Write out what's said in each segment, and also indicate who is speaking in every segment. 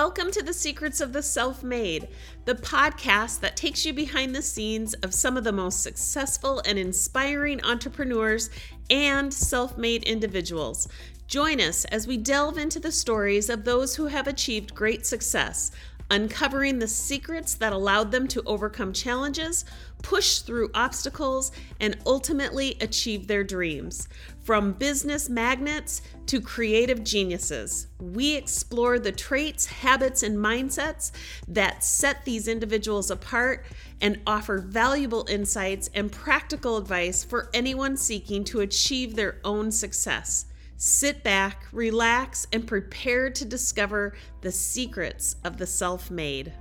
Speaker 1: Welcome to the Secrets of the Self Made, the podcast that takes you behind the scenes of some of the most successful and inspiring entrepreneurs and self made individuals. Join us as we delve into the stories of those who have achieved great success, uncovering the secrets that allowed them to overcome challenges, push through obstacles, and ultimately achieve their dreams. From business magnets to creative geniuses, we explore the traits, habits, and mindsets that set these individuals apart and offer valuable insights and practical advice for anyone seeking to achieve their own success. Sit back, relax, and prepare to discover the secrets of the self made.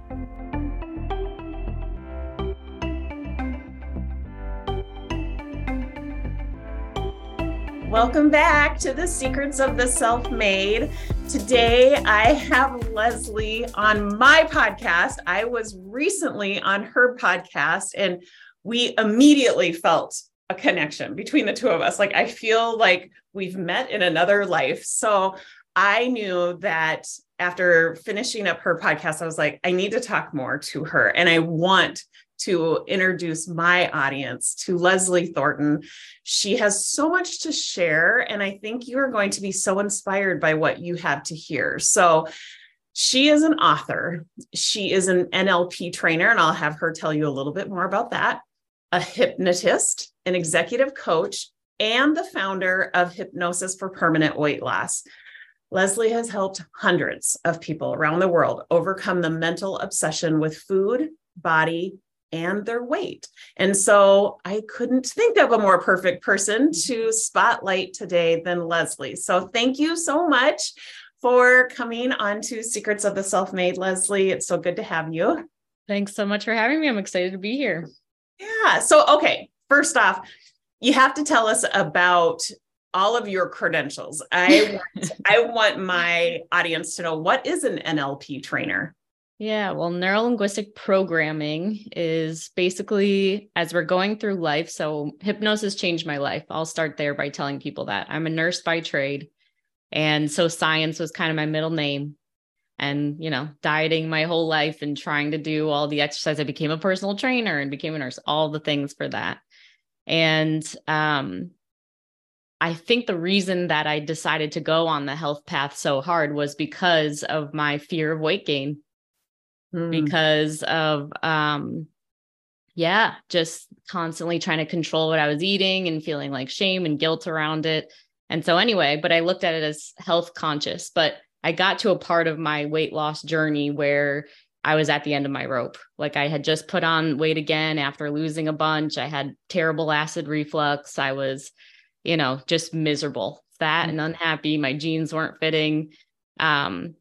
Speaker 1: Welcome back to the Secrets of the Self Made. Today I have Leslie on my podcast. I was recently on her podcast and we immediately felt a connection between the two of us. Like I feel like we've met in another life. So I knew that after finishing up her podcast, I was like, I need to talk more to her and I want to introduce my audience to Leslie Thornton. She has so much to share, and I think you are going to be so inspired by what you have to hear. So, she is an author, she is an NLP trainer, and I'll have her tell you a little bit more about that, a hypnotist, an executive coach, and the founder of Hypnosis for Permanent Weight Loss. Leslie has helped hundreds of people around the world overcome the mental obsession with food, body, and their weight. And so I couldn't think of a more perfect person to spotlight today than Leslie. So thank you so much for coming on to Secrets of the Self Made, Leslie. It's so good to have you.
Speaker 2: Thanks so much for having me. I'm excited to be here.
Speaker 1: Yeah. So, okay, first off, you have to tell us about all of your credentials. I want, I want my audience to know what is an NLP trainer?
Speaker 2: Yeah, well, neuro linguistic programming is basically as we're going through life. So, hypnosis changed my life. I'll start there by telling people that I'm a nurse by trade. And so, science was kind of my middle name. And, you know, dieting my whole life and trying to do all the exercise. I became a personal trainer and became a nurse, all the things for that. And um, I think the reason that I decided to go on the health path so hard was because of my fear of weight gain mm. because of um yeah, just constantly trying to control what I was eating and feeling like shame and guilt around it. And so anyway, but I looked at it as health conscious, but I got to a part of my weight loss journey where I was at the end of my rope. Like I had just put on weight again after losing a bunch. I had terrible acid reflux. I was, you know, just miserable, fat and unhappy. My jeans weren't fitting. Um,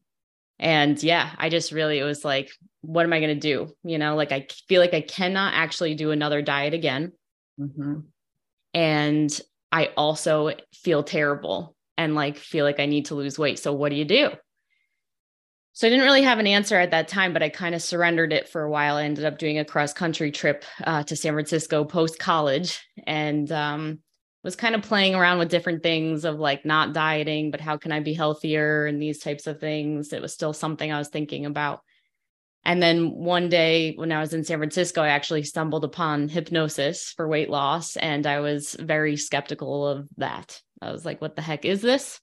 Speaker 2: and yeah, I just really, it was like, what am I going to do? You know, like I feel like I cannot actually do another diet again. Mm-hmm. And I also feel terrible and like feel like I need to lose weight. So what do you do? So I didn't really have an answer at that time, but I kind of surrendered it for a while. I ended up doing a cross country trip uh, to San Francisco post college and um, was kind of playing around with different things of like not dieting, but how can I be healthier and these types of things. It was still something I was thinking about. And then one day when I was in San Francisco, I actually stumbled upon hypnosis for weight loss. And I was very skeptical of that. I was like, what the heck is this?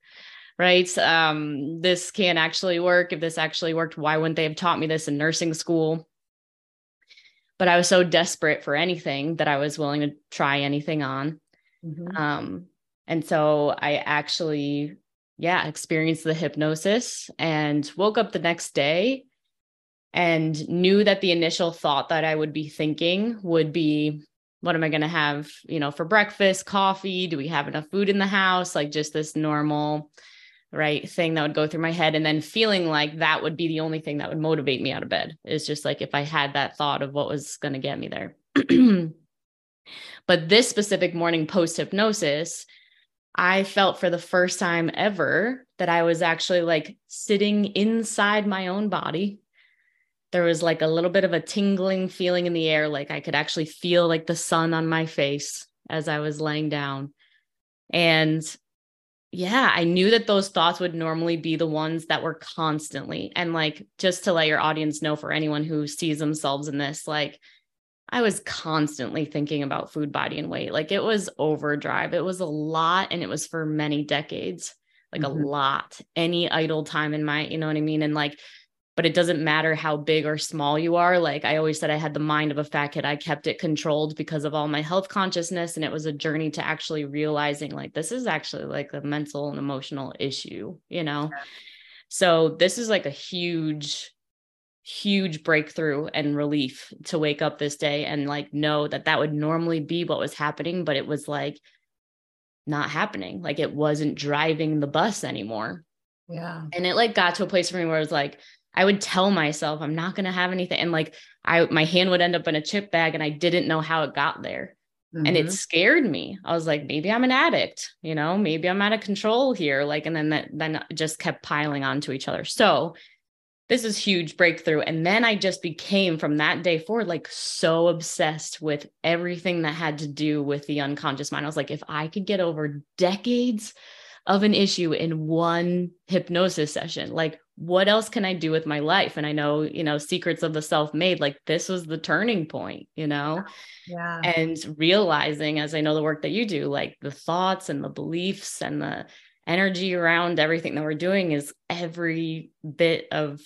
Speaker 2: Right. Um, this can't actually work. If this actually worked, why wouldn't they have taught me this in nursing school? But I was so desperate for anything that I was willing to try anything on. Mm-hmm. Um, and so I actually, yeah, experienced the hypnosis and woke up the next day and knew that the initial thought that I would be thinking would be, what am I going to have, you know, for breakfast, coffee? Do we have enough food in the house? Like just this normal, right thing that would go through my head. And then feeling like that would be the only thing that would motivate me out of bed is just like if I had that thought of what was going to get me there. But this specific morning post hypnosis, I felt for the first time ever that I was actually like sitting inside my own body. There was like a little bit of a tingling feeling in the air, like I could actually feel like the sun on my face as I was laying down. And yeah, I knew that those thoughts would normally be the ones that were constantly. And like, just to let your audience know for anyone who sees themselves in this, like, I was constantly thinking about food, body, and weight. Like, it was overdrive. It was a lot. And it was for many decades, like mm-hmm. a lot. Any idle time in my, you know what I mean? And like, but it doesn't matter how big or small you are. Like I always said, I had the mind of a fat kid. I kept it controlled because of all my health consciousness. And it was a journey to actually realizing like this is actually like a mental and emotional issue, you know? Yeah. So this is like a huge, huge breakthrough and relief to wake up this day and like know that that would normally be what was happening, but it was like not happening. Like it wasn't driving the bus anymore.
Speaker 1: Yeah.
Speaker 2: And it like got to a place for me where it was like, I would tell myself I'm not going to have anything. And like I, my hand would end up in a chip bag and I didn't know how it got there. Mm-hmm. And it mm-hmm. scared me. I was like, maybe I'm an addict, you know, maybe I'm out of control here. Like, and then that then just kept piling onto each other. So this is huge breakthrough. And then I just became from that day forward, like so obsessed with everything that had to do with the unconscious mind. I was like, if I could get over decades of an issue in one hypnosis session, like what else can I do with my life? And I know, you know, secrets of the self made, like this was the turning point, you know?
Speaker 1: Yeah.
Speaker 2: And realizing, as I know the work that you do, like the thoughts and the beliefs and the energy around everything that we're doing is every bit of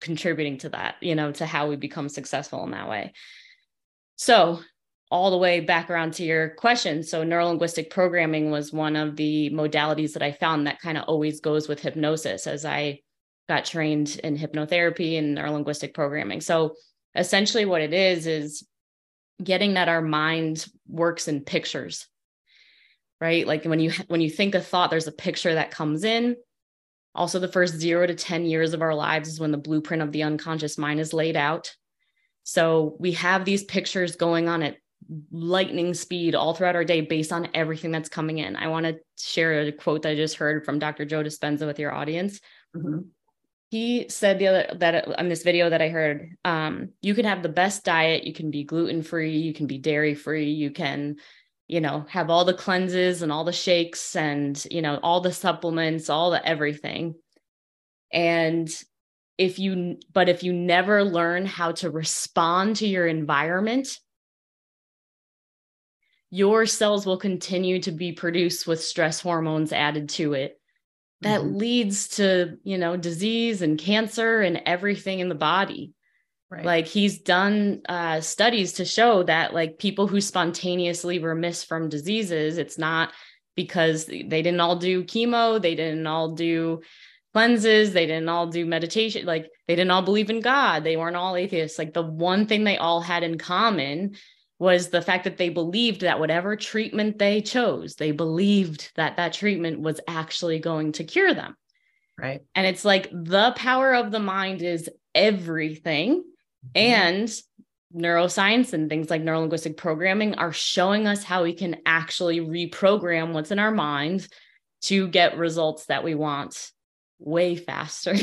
Speaker 2: contributing to that, you know, to how we become successful in that way. So, all the way back around to your question. So, neurolinguistic programming was one of the modalities that I found that kind of always goes with hypnosis as I got trained in hypnotherapy and neurolinguistic programming. So essentially what it is is getting that our mind works in pictures. Right? Like when you when you think a thought there's a picture that comes in. Also the first 0 to 10 years of our lives is when the blueprint of the unconscious mind is laid out. So we have these pictures going on at lightning speed all throughout our day based on everything that's coming in. I want to share a quote that I just heard from Dr. Joe Dispenza with your audience. Mm-hmm he said the other that on this video that I heard, um, you can have the best diet, you can be gluten free, you can be dairy free, you can, you know, have all the cleanses and all the shakes and you know all the supplements, all the everything. And if you, but if you never learn how to respond to your environment, your cells will continue to be produced with stress hormones added to it that mm-hmm. leads to you know disease and cancer and everything in the body right. like he's done uh, studies to show that like people who spontaneously remiss from diseases it's not because they didn't all do chemo they didn't all do cleanses they didn't all do meditation like they didn't all believe in god they weren't all atheists like the one thing they all had in common was the fact that they believed that whatever treatment they chose, they believed that that treatment was actually going to cure them.
Speaker 1: Right.
Speaker 2: And it's like the power of the mind is everything. Mm-hmm. And neuroscience and things like neurolinguistic programming are showing us how we can actually reprogram what's in our minds to get results that we want way faster.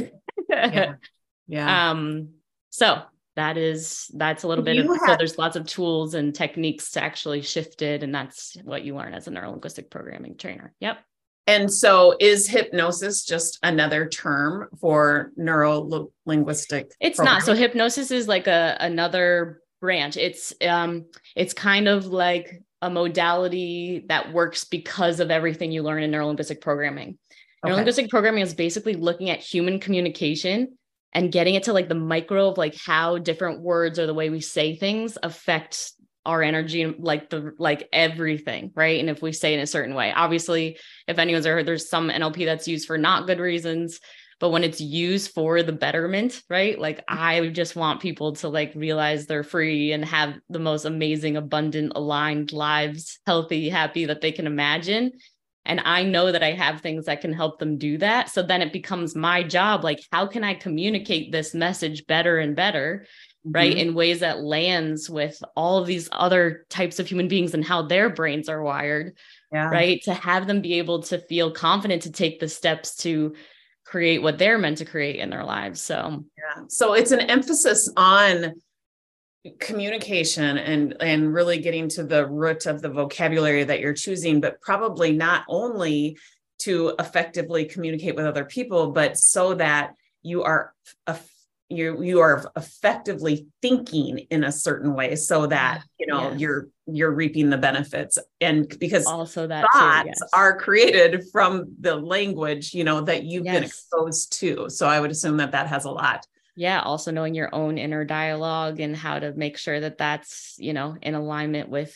Speaker 1: yeah. yeah.
Speaker 2: Um so that is that's a little bit of, have, so there's lots of tools and techniques to actually shift it and that's what you learn as a neurolinguistic programming trainer yep
Speaker 1: and so is hypnosis just another term for neuro linguistic
Speaker 2: it's not. So hypnosis is like a another branch. It's um it's kind of like a modality that works because of everything you learn in neurolinguistic programming. Okay. neurolinguistic programming is basically looking at human communication and getting it to like the micro of like how different words or the way we say things affect our energy like the like everything right? And if we say in a certain way obviously if anyone's ever heard there's some nlp that's used for not good reasons but when it's used for the betterment right? Like i just want people to like realize they're free and have the most amazing abundant aligned lives healthy happy that they can imagine. And i know that i have things that can help them do that. So then it becomes my job like how can i communicate this message better and better mm-hmm. right in ways that lands with all of these other types of human beings and how their brains are wired yeah. right to have them be able to feel confident to take the steps to create what they're meant to create in their lives so
Speaker 1: yeah so it's an emphasis on communication and and really getting to the root of the vocabulary that you're choosing but probably not only to effectively communicate with other people, but so that you are a you you are effectively thinking in a certain way so that you know yes. you're you're reaping the benefits and because
Speaker 2: also that
Speaker 1: thoughts
Speaker 2: too, yes.
Speaker 1: are created from the language you know that you've yes. been exposed to so i would assume that that has a lot
Speaker 2: yeah also knowing your own inner dialogue and how to make sure that that's you know in alignment with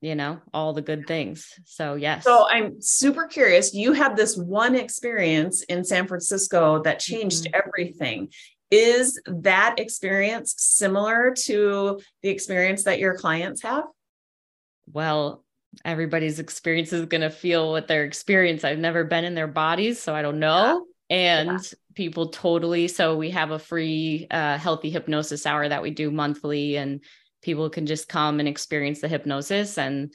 Speaker 2: you know all the good things so yes
Speaker 1: so i'm super curious you had this one experience in san francisco that changed mm-hmm. everything is that experience similar to the experience that your clients have?
Speaker 2: Well, everybody's experience is going to feel what their experience. I've never been in their bodies, so I don't know. Yeah. And yeah. people totally. So we have a free uh, healthy hypnosis hour that we do monthly, and people can just come and experience the hypnosis. And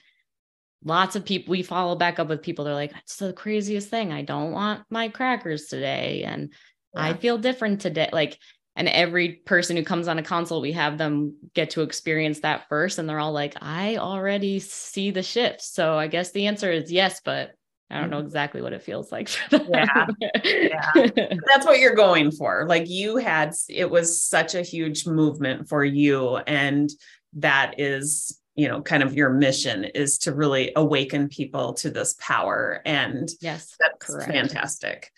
Speaker 2: lots of people, we follow back up with people. They're like, "It's the craziest thing. I don't want my crackers today," and yeah. I feel different today. Like, and every person who comes on a consult, we have them get to experience that first. And they're all like, I already see the shift. So I guess the answer is yes, but I don't know mm-hmm. exactly what it feels like.
Speaker 1: Yeah. yeah. That's what you're going for. Like you had, it was such a huge movement for you. And that is, you know, kind of your mission is to really awaken people to this power. And
Speaker 2: yes,
Speaker 1: that's correct. fantastic.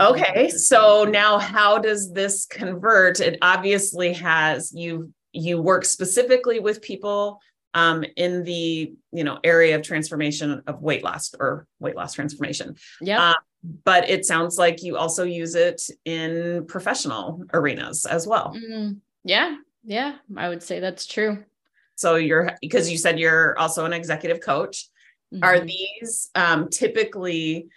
Speaker 1: Okay, so now how does this convert? It obviously has you you work specifically with people um, in the you know area of transformation of weight loss or weight loss transformation.
Speaker 2: Yeah. Uh,
Speaker 1: but it sounds like you also use it in professional arenas as well.
Speaker 2: Mm, yeah, yeah, I would say that's true.
Speaker 1: So you're because you said you're also an executive coach. Mm-hmm. Are these um, typically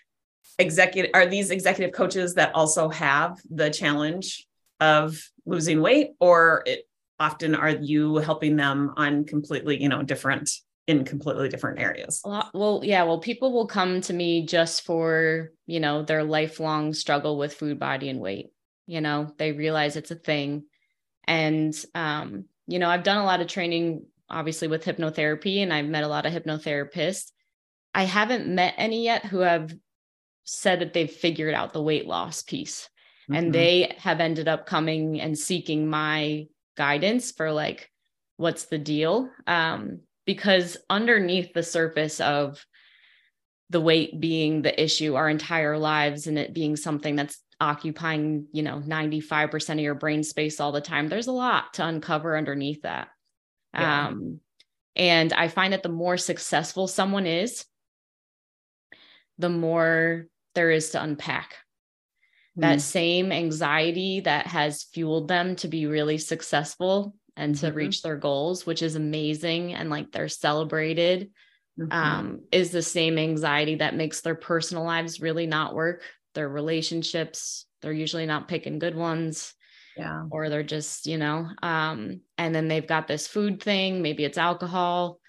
Speaker 1: executive are these executive coaches that also have the challenge of losing weight or it often are you helping them on completely you know different in completely different areas?
Speaker 2: Well yeah well people will come to me just for you know their lifelong struggle with food body and weight. You know they realize it's a thing. And um you know i've done a lot of training obviously with hypnotherapy and i've met a lot of hypnotherapists. I haven't met any yet who have said that they've figured out the weight loss piece mm-hmm. and they have ended up coming and seeking my guidance for like what's the deal um, because underneath the surface of the weight being the issue our entire lives and it being something that's occupying you know 95% of your brain space all the time there's a lot to uncover underneath that yeah. um, and i find that the more successful someone is the more there is to unpack. Mm. That same anxiety that has fueled them to be really successful and to mm-hmm. reach their goals, which is amazing and like they're celebrated, mm-hmm. um, is the same anxiety that makes their personal lives really not work. Their relationships, they're usually not picking good ones.
Speaker 1: Yeah.
Speaker 2: Or they're just, you know, um, and then they've got this food thing, maybe it's alcohol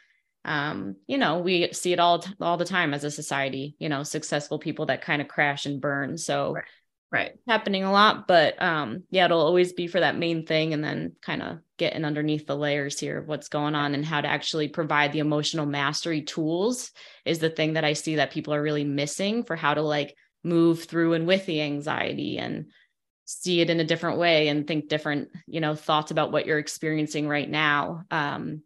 Speaker 2: um, you know, we see it all all the time as a society, you know, successful people that kind of crash and burn. So
Speaker 1: right. right.
Speaker 2: happening a lot, but um, yeah, it'll always be for that main thing and then kind of getting underneath the layers here of what's going on and how to actually provide the emotional mastery tools is the thing that I see that people are really missing for how to like move through and with the anxiety and see it in a different way and think different, you know, thoughts about what you're experiencing right now. Um,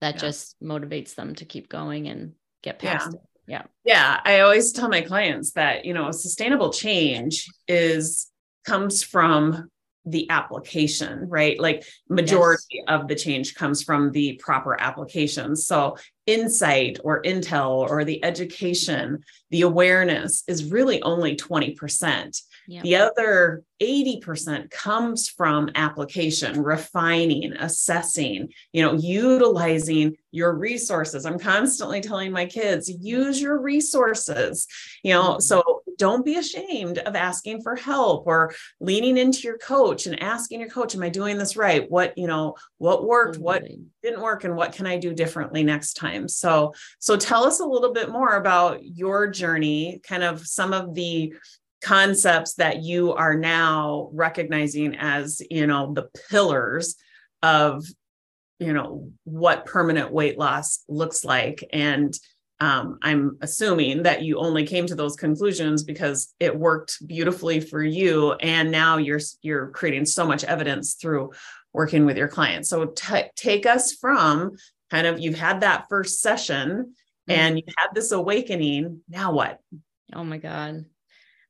Speaker 2: that yeah. just motivates them to keep going and get past yeah. it. Yeah.
Speaker 1: Yeah. I always tell my clients that, you know, sustainable change is comes from the application, right? Like majority yes. of the change comes from the proper application. So insight or intel or the education, the awareness is really only 20%. Yep. The other 80% comes from application, refining, assessing, you know, utilizing your resources. I'm constantly telling my kids, use your resources, you know, mm-hmm. so don't be ashamed of asking for help or leaning into your coach and asking your coach, am I doing this right? What, you know, what worked, mm-hmm. what didn't work, and what can I do differently next time? So, so tell us a little bit more about your journey, kind of some of the concepts that you are now recognizing as you know the pillars of you know what permanent weight loss looks like and um, I'm assuming that you only came to those conclusions because it worked beautifully for you, and now you're you're creating so much evidence through working with your clients. So t- take us from kind of you've had that first session mm-hmm. and you had this awakening. Now what?
Speaker 2: Oh my god.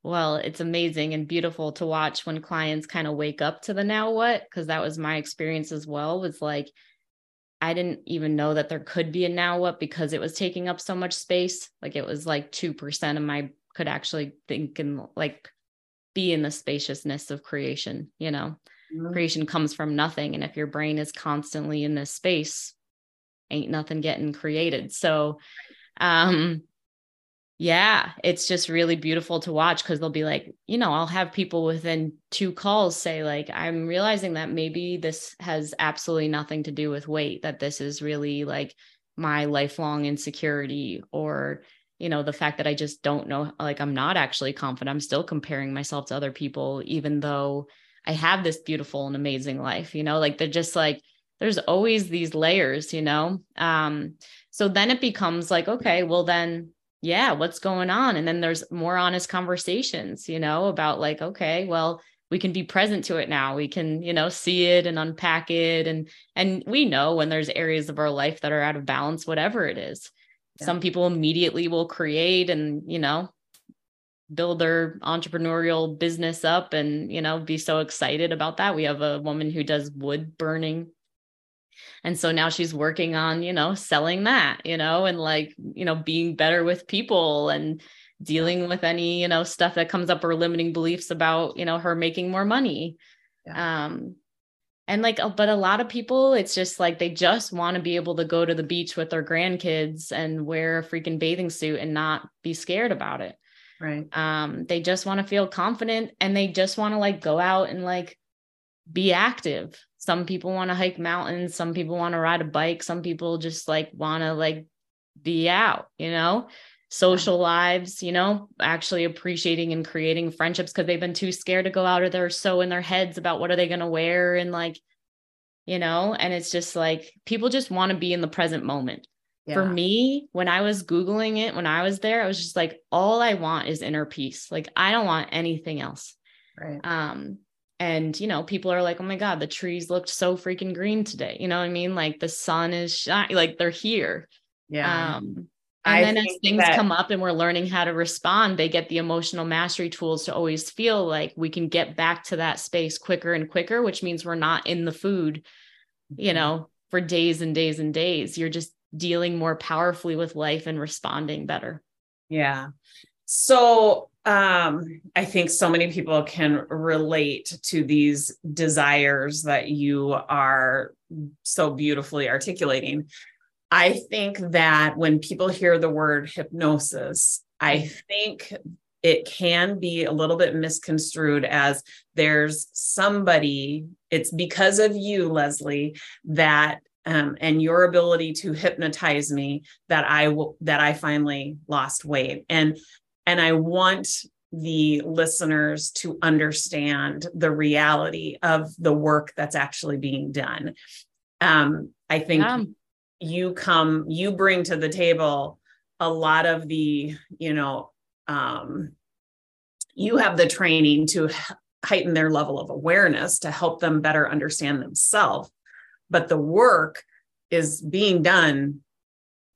Speaker 2: Well, it's amazing and beautiful to watch when clients kind of wake up to the now what because that was my experience as well. Was like I didn't even know that there could be a now what because it was taking up so much space. Like it was like 2% of my could actually think and like be in the spaciousness of creation, you know. Mm-hmm. Creation comes from nothing and if your brain is constantly in this space, ain't nothing getting created. So um yeah, it's just really beautiful to watch because they'll be like, you know, I'll have people within two calls say, like, I'm realizing that maybe this has absolutely nothing to do with weight, that this is really like my lifelong insecurity or, you know, the fact that I just don't know, like, I'm not actually confident. I'm still comparing myself to other people, even though I have this beautiful and amazing life, you know, like they're just like, there's always these layers, you know? Um, so then it becomes like, okay, well, then yeah, what's going on? And then there's more honest conversations, you know, about like, okay, well, we can be present to it now. We can, you know, see it and unpack it. And and we know when there's areas of our life that are out of balance, whatever it is. Yeah. Some people immediately will create and, you know, build their entrepreneurial business up and, you know, be so excited about that. We have a woman who does wood burning and so now she's working on you know selling that you know and like you know being better with people and dealing with any you know stuff that comes up or limiting beliefs about you know her making more money. Yeah. um and like but a lot of people it's just like they just want to be able to go to the beach with their grandkids and wear a freaking bathing suit and not be scared about it.
Speaker 1: Right.
Speaker 2: Um they just want to feel confident and they just want to like go out and like be active some people want to hike mountains some people want to ride a bike some people just like want to like be out you know? Social lives you know actually appreciating and creating friendships because they've been too scared to go out or they're so in their heads about what are they going to wear and like you know? And it's just like people just want to be in the present moment. Yeah. for me when i was googling it when i was there i was just like all i want is inner peace. Like i don't want anything else.
Speaker 1: Right.
Speaker 2: Um and you know people are like oh my god the trees looked so freaking green today. You know what i mean? Like the sun is shining like they're here.
Speaker 1: Yeah.
Speaker 2: Um and I then as things that- come up and we're learning how to respond they get the emotional mastery tools to always feel like we can get back to that space quicker and quicker which means we're not in the food you mm-hmm. know for days and days and days. You're just dealing more powerfully with life and responding better.
Speaker 1: Yeah. So um, I think so many people can relate to these desires that you are so beautifully articulating. I think that when people hear the word hypnosis, I think it can be a little bit misconstrued as there's somebody, it's because of you, Leslie, that um, and your ability to hypnotize me that I will that I finally lost weight. And and I want the listeners to understand the reality of the work that's actually being done. Um, I think yeah. you come, you bring to the table a lot of the, you know, um, you have the training to heighten their level of awareness to help them better understand themselves. But the work is being done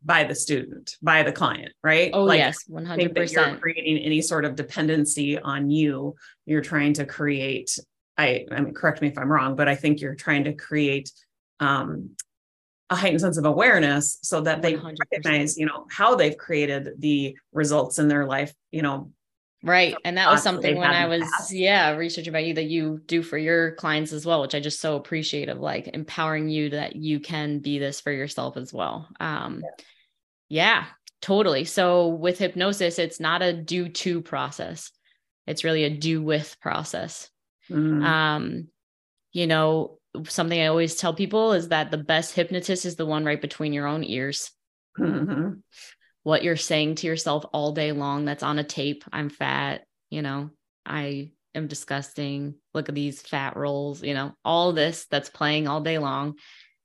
Speaker 1: by the student, by the client, right?
Speaker 2: Oh, like, yes, 100%. That
Speaker 1: you're creating any sort of dependency on you. You're trying to create, I, I mean, correct me if I'm wrong, but I think you're trying to create um, a heightened sense of awareness so that they 100%. recognize, you know, how they've created the results in their life, you know,
Speaker 2: Right. And that was something when I was, yeah, researching about you that you do for your clients as well, which I just so appreciate of like empowering you that you can be this for yourself as well. Um, yeah. yeah, totally. So with hypnosis, it's not a do to process. It's really a do with process. Mm-hmm. Um, you know, something I always tell people is that the best hypnotist is the one right between your own ears. Mm-hmm what you're saying to yourself all day long that's on a tape. I'm fat you know i am disgusting. Look at these fat rolls you know all this that's playing all day long.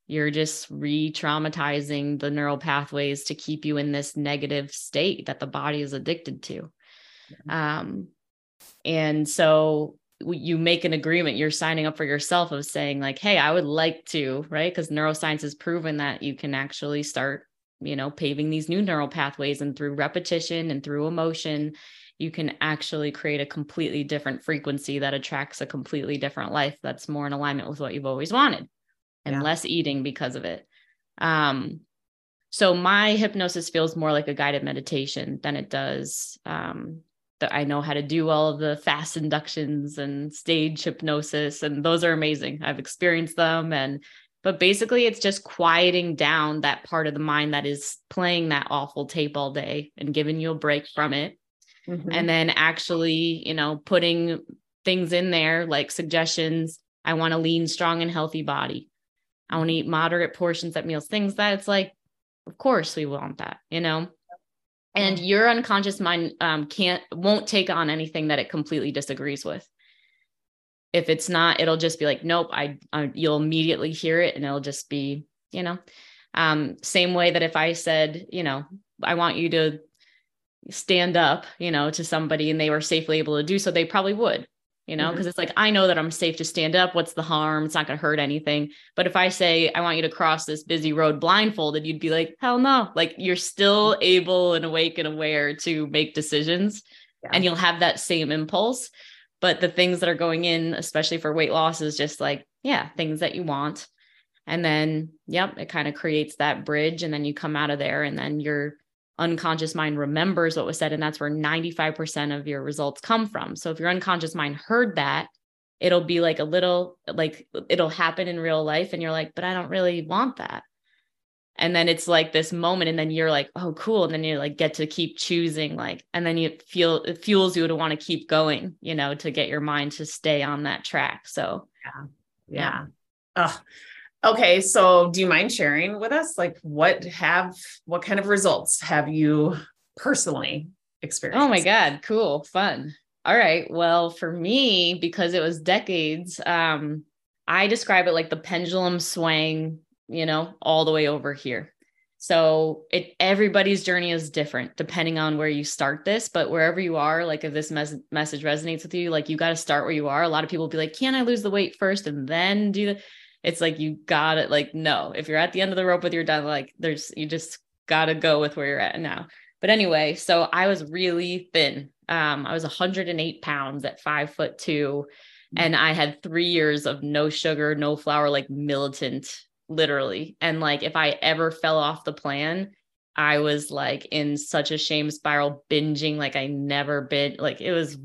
Speaker 2: You're just re-traumatizing the neural pathways to keep you in this negative state that the body is addicted to. Um, and so you make an agreement you're signing up for yourself of saying like hey i would like to right? Because neuroscience has proven that you can actually start you know paving these new neural pathways and through repetition and through emotion you can actually create a completely different frequency that attracts a completely different life that's more in alignment with what you've always wanted and yeah. less eating because of it. Um, so my hypnosis feels more like a guided meditation than it does um, that I know how to do all of the fast inductions and stage hypnosis and those are amazing. I've experienced them and but basically it's just quieting down that part of the mind that is playing that awful tape all day and giving you a break from it mm-hmm. and then actually, you know, putting things in there like suggestions. I want a lean, strong, and healthy body. I want to eat moderate portions at meals, things that it's like, of course we want that, you know? And your unconscious mind um, can't, won't take on anything that it completely disagrees with. If it's not, it'll just be like, nope, I, I you'll immediately hear it and it'll just be, you know, um, same way that if I said, you know, I want you to stand up, you know, to somebody and they were safely able to do so, they probably would, you know, because mm-hmm. it's like, I know that I'm safe to stand up. What's the harm? It's not going to hurt anything. But if I say, I want you to cross this busy road blindfolded, you'd be like, hell no. Like you're still mm-hmm. able and awake and aware to make decisions yeah. and you'll have that same impulse. But the things that are going in, especially for weight loss, is just like, yeah, things that you want. And then, yep, it kind of creates that bridge. And then you come out of there and then you're unconscious mind remembers what was said and that's where 95% of your results come from so if your unconscious mind heard that it'll be like a little like it'll happen in real life and you're like but i don't really want that and then it's like this moment and then you're like oh cool and then you like get to keep choosing like and then you feel it fuels you to want to keep going you know to get your mind to stay on that track so
Speaker 1: yeah yeah, yeah. Oh, Okay, so do you mind sharing with us like what have what kind of results have you personally experienced?
Speaker 2: Oh my god, cool, fun. All right. Well, for me because it was decades, um I describe it like the pendulum swaying, you know, all the way over here. So it everybody's journey is different depending on where you start this, but wherever you are, like if this mes- message resonates with you, like you got to start where you are. A lot of people will be like, "Can I lose the weight first and then do the?" it's like you got it like no if you're at the end of the rope with your done like there's you just got to go with where you're at now but anyway so i was really thin um i was 108 pounds at five foot 2 mm-hmm. and i had three years of no sugar no flour like militant literally and like if i ever fell off the plan i was like in such a shame spiral binging like i never been like it was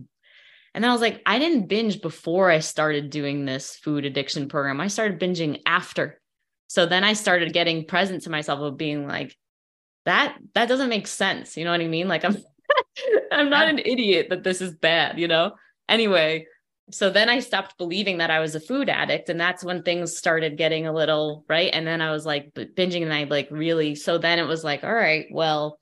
Speaker 2: and then I was like, I didn't binge before I started doing this food addiction program. I started binging after. So then I started getting present to myself of being like, that that doesn't make sense. You know what I mean? Like I'm I'm not an idiot that this is bad, you know? Anyway, so then I stopped believing that I was a food addict. And that's when things started getting a little right. And then I was like binging and I like really, so then it was like, all right, well,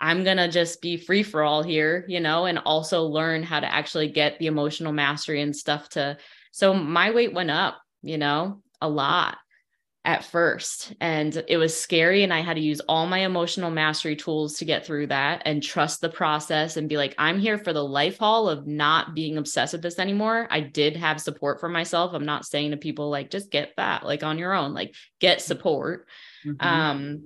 Speaker 2: I'm going to just be free for all here, you know, and also learn how to actually get the emotional mastery and stuff to. So my weight went up, you know, a lot at first. And it was scary. And I had to use all my emotional mastery tools to get through that and trust the process and be like, I'm here for the life haul of not being obsessed with this anymore. I did have support for myself. I'm not saying to people like, just get that, like on your own, like get support. Mm-hmm. Um,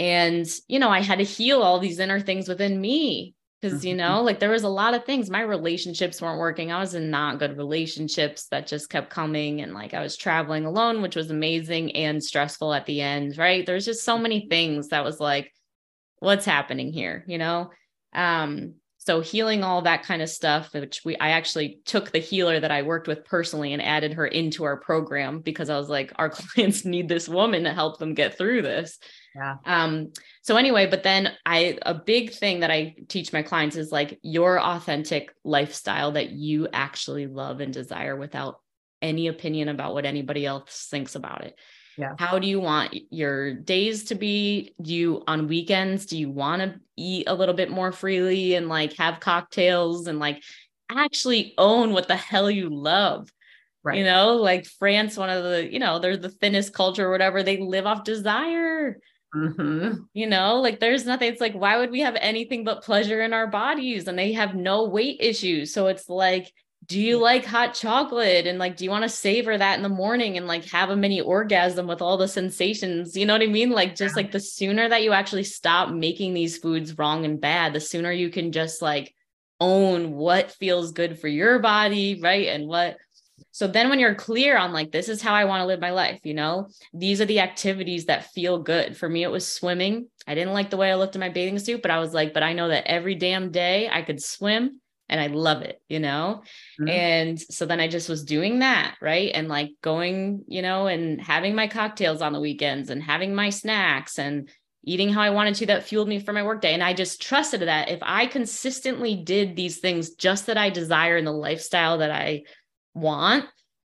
Speaker 2: and you know i had to heal all these inner things within me because you mm-hmm. know like there was a lot of things. My relationships weren't working. I was in not good relationships that just kept coming and like i was traveling alone which was amazing and stressful at the end right? There's just so many things that was like what's happening here? you know? Um so healing all that kind of stuff which we i actually took the healer that i worked with personally and added her into our program because i was like our clients need this woman to help them get through this
Speaker 1: yeah.
Speaker 2: Um, so anyway, but then I a big thing that I teach my clients is like your authentic lifestyle that you actually love and desire without any opinion about what anybody else thinks about it.
Speaker 1: Yeah.
Speaker 2: How do you want your days to be? Do you on weekends do you want to eat a little bit more freely and like have cocktails and like actually own what the hell you love? Right. You know, like France, one of the, you know, they're the thinnest culture or whatever. They live off desire. Mm-hmm. You know, like there's nothing. It's like, why would we have anything but pleasure in our bodies? And they have no weight issues. So it's like, do you like hot chocolate? And like, do you want to savor that in the morning and like have a mini orgasm with all the sensations? You know what I mean? Like, just like the sooner that you actually stop making these foods wrong and bad, the sooner you can just like own what feels good for your body, right? And what so then when you're clear on like, this is how I want to live my life, you know, these are the activities that feel good. For me, it was swimming. I didn't like the way I looked in my bathing suit, but I was like, but I know that every damn day I could swim and I love it, you know? Mm-hmm. And so then I just was doing that, right? And like going, you know, and having my cocktails on the weekends and having my snacks and eating how I wanted to that fueled me for my workday. And I just trusted that if I consistently did these things just that I desire in the lifestyle that I want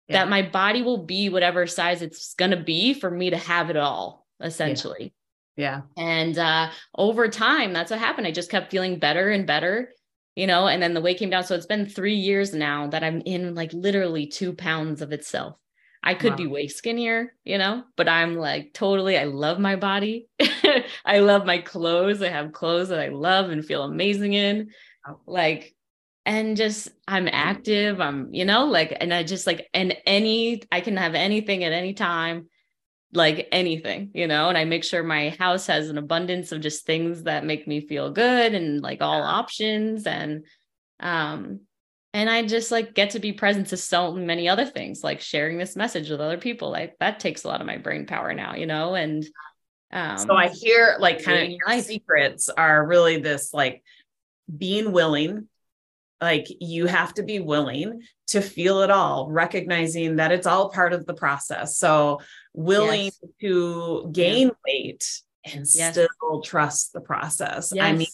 Speaker 2: yeah. that my body will be whatever size it's going to be for me to have it all essentially
Speaker 1: yeah.
Speaker 2: yeah and uh over time that's what happened i just kept feeling better and better you know and then the weight came down so it's been three years now that i'm in like literally two pounds of itself I could wow. be way skinnier, you know, but I'm like totally, I love my body. I love my clothes. I have clothes that I love and feel amazing in. Like and just I'm active. I'm, you know, like, and I just like, and any, I can have anything at any time, like anything, you know, and I make sure my house has an abundance of just things that make me feel good and like all yeah. options. And, um, and I just like get to be present to so many other things, like sharing this message with other people. Like that takes a lot of my brain power now, you know, and,
Speaker 1: um, so I hear like kind of secrets are really this like being willing like you have to be willing to feel it all recognizing that it's all part of the process so willing yes. to gain yeah. weight and yes. still trust the process yes. i mean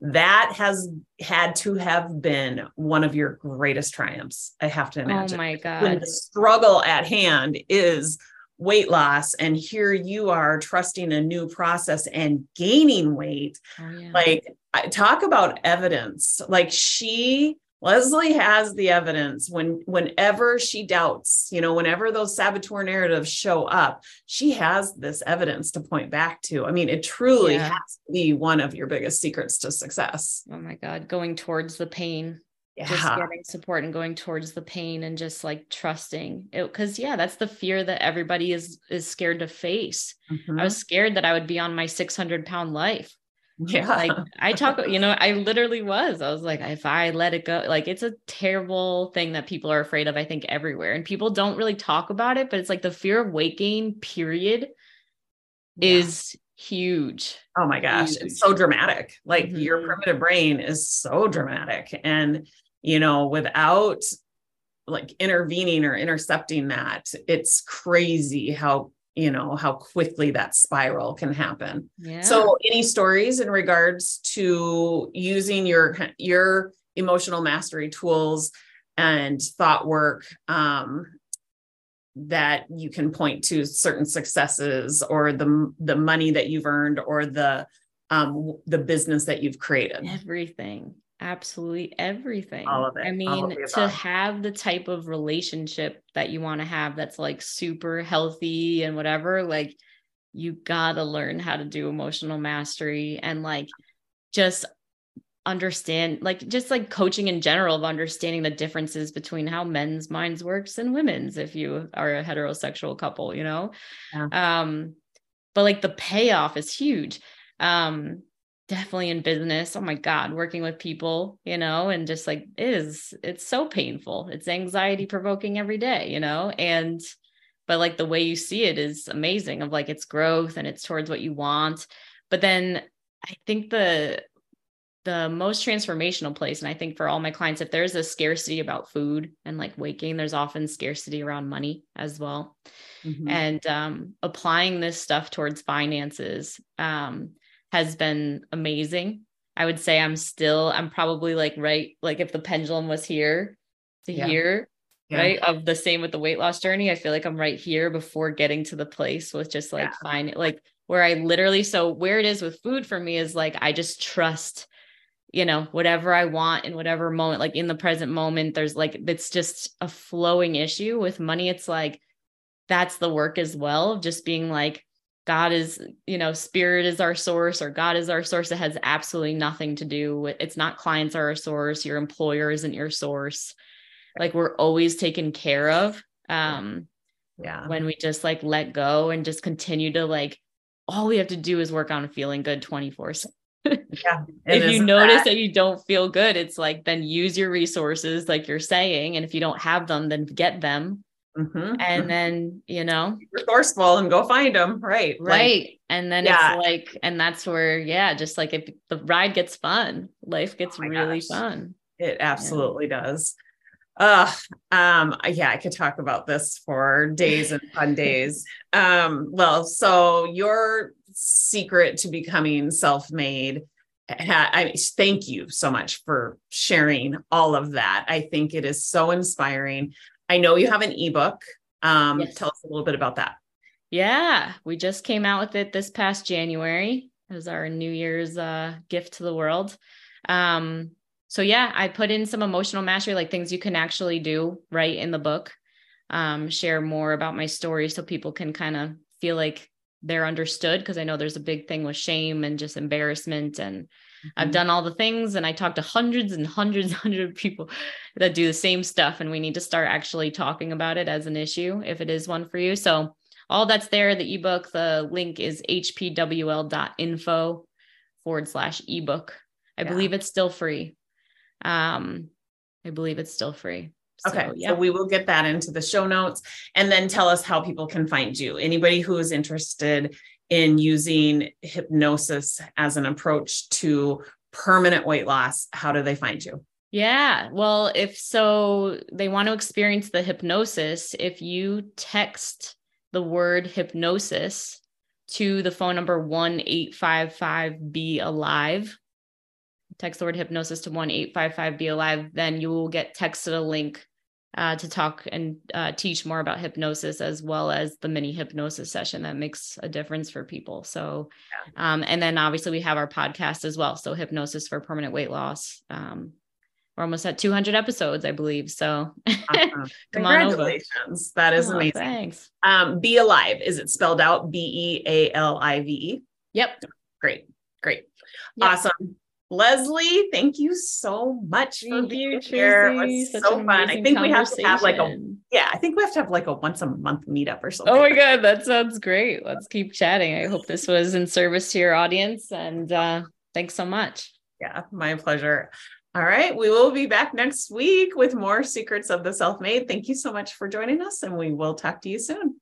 Speaker 1: that has had to have been one of your greatest triumphs i have to oh imagine
Speaker 2: oh my god
Speaker 1: when the struggle at hand is weight loss and here you are trusting a new process and gaining weight. Oh, yeah. like talk about evidence. Like she leslie has the evidence. When whenever she doubts you know whenever those saboteur narratives show up she has this evidence to point back to. I mean it truly yeah. has to be one of your biggest secrets to success.
Speaker 2: Oh my god going towards the pain yeah. just getting support and going towards the pain and just like trusting it because yeah that's the fear that everybody is is scared to face mm-hmm. i was scared that i would be on my 600 pound life yeah like i talk you know i literally was i was like if i let it go like it's a terrible thing that people are afraid of i think everywhere and people don't really talk about it but it's like the fear of weight gain period yeah. is huge.
Speaker 1: Oh my gosh, huge. it's so dramatic. Like mm-hmm. your primitive brain is so dramatic. And you know, without like intervening or intercepting that, it's crazy how you know how quickly that spiral can happen. Yeah. so any stories in regards to using your your emotional mastery tools and thought work um, that you can point to certain successes or the the money that you've earned or the um, the business that you've created?
Speaker 2: Everything absolutely everything.
Speaker 1: All of it.
Speaker 2: I mean, to have the type of relationship that you want to have that's like super healthy and whatever, like you got to learn how to do emotional mastery and like just understand like just like coaching in general of understanding the differences between how men's minds works and women's if you are a heterosexual couple you know yeah. um but like the payoff is huge um definitely in business. Oh my god working with people you know and just like it is it's so painful. It's anxiety provoking every day you know and but like the way you see it is amazing of like it's growth and it's towards what you want. But then i think the the most transformational place and i think for all my clients if there's a scarcity about food and like waking there's often scarcity around money as well. Mm-hmm. and um, applying this stuff towards finances um, has been amazing. I would say I'm still, I'm probably like right, like if the pendulum was here to yeah. here, yeah. right? Of the same with the weight loss journey. I feel like I'm right here before getting to the place with just like yeah. finding like where I literally, so where it is with food for me is like, I just trust you know, whatever I want in whatever moment, like in the present moment, there's like, it's just a flowing issue with money. It's like, that's the work as well, just being like, God is, you know, spirit is our source or God is our source. It has absolutely nothing to do with it's not clients are our source, your employer isn't your source. Like we're always taken care of. Um
Speaker 1: yeah.
Speaker 2: When we just like let go and just continue to like all we have to do is work on feeling good 24
Speaker 1: yeah.
Speaker 2: if you notice that. that you don't feel good, it's like then use your resources, like you're saying. And if you don't have them, then get them Mm-hmm. And then, you know,
Speaker 1: resourceful and go find them. Right.
Speaker 2: Right. Like, and then yeah. it's like, and that's where, yeah, just like if the ride gets fun, life gets oh really gosh. fun.
Speaker 1: It absolutely yeah. does. Uh, um, yeah, I could talk about this for days and fun days. Um, well, so your secret to becoming self-made I thank you so much for sharing all of that. I think it is so inspiring. I know you have an ebook. Um, yes. Tell us a little bit about that.
Speaker 2: Yeah, we just came out with it this past January as our New Year's uh, gift to the world. Um, so yeah, I put in some emotional mastery, like things you can actually do right in the book. Um, share more about my story so people can kind of feel like they're understood because I know there's a big thing with shame and just embarrassment and Mm-hmm. I've done all the things and I talk to hundreds and hundreds, and hundreds of people that do the same stuff. And we need to start actually talking about it as an issue if it is one for you. So all that's there, the ebook, the link is hpwl.info forward slash ebook. I yeah. believe it's still free. Um, I believe it's still free.
Speaker 1: So, okay. Yeah. So we will get that into the show notes and then tell us how people can find you. Anybody who is interested in using hypnosis as an approach to permanent weight loss, how do they find you?
Speaker 2: Yeah. Well, if so, they want to experience the hypnosis. If you text the word hypnosis to the phone number 1 855 Be Alive, text the word hypnosis to 1 855 Be Alive, then you will get texted a link uh, to talk and uh, teach more about hypnosis as well as the mini hypnosis session that makes a difference for people. So, um, and then obviously we have our podcast as well. So, hypnosis for permanent weight loss. Um, we're almost at 200 episodes, I believe. So,
Speaker 1: awesome. congratulations! That is oh, amazing.
Speaker 2: Thanks.
Speaker 1: Um, Be Alive is it spelled out B E A L I V E?
Speaker 2: Yep.
Speaker 1: Great, great, yep. awesome. Leslie, thank you so much
Speaker 2: thank for being you, here.
Speaker 1: It's so fun. I think we have to have like a yeah, I think we have to have like a once a month meetup or something.
Speaker 2: Oh my god, that sounds great. Let's keep chatting. I hope this was in service to your audience and uh thanks so much.
Speaker 1: Yeah, my pleasure. All right, we will be back next week with more secrets of the self-made. Thank you so much for joining us and we will talk to you soon.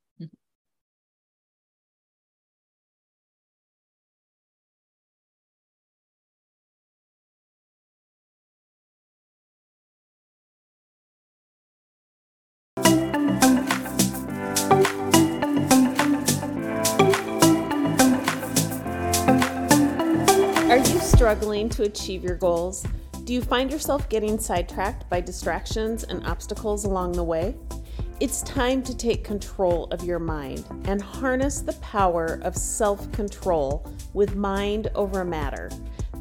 Speaker 1: Struggling to achieve your goals? Do you find yourself getting sidetracked by distractions and obstacles along the way? It's time to take control of your mind and harness the power of self control with Mind Over Matter.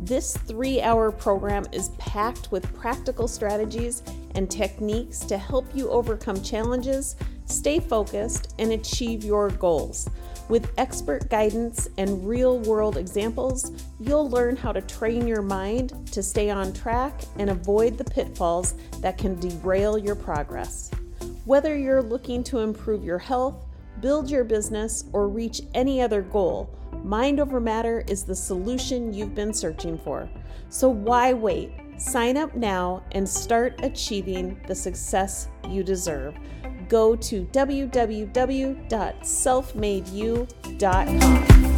Speaker 1: This three hour program is packed with practical strategies and techniques to help you overcome challenges, stay focused, and achieve your goals. With expert guidance and real world examples, you'll learn how to train your mind to stay on track and avoid the pitfalls that can derail your progress. Whether you're looking to improve your health, build your business, or reach any other goal, Mind Over Matter is the solution you've been searching for. So why wait? Sign up now and start achieving the success you deserve go to www.selfmadeyou.com.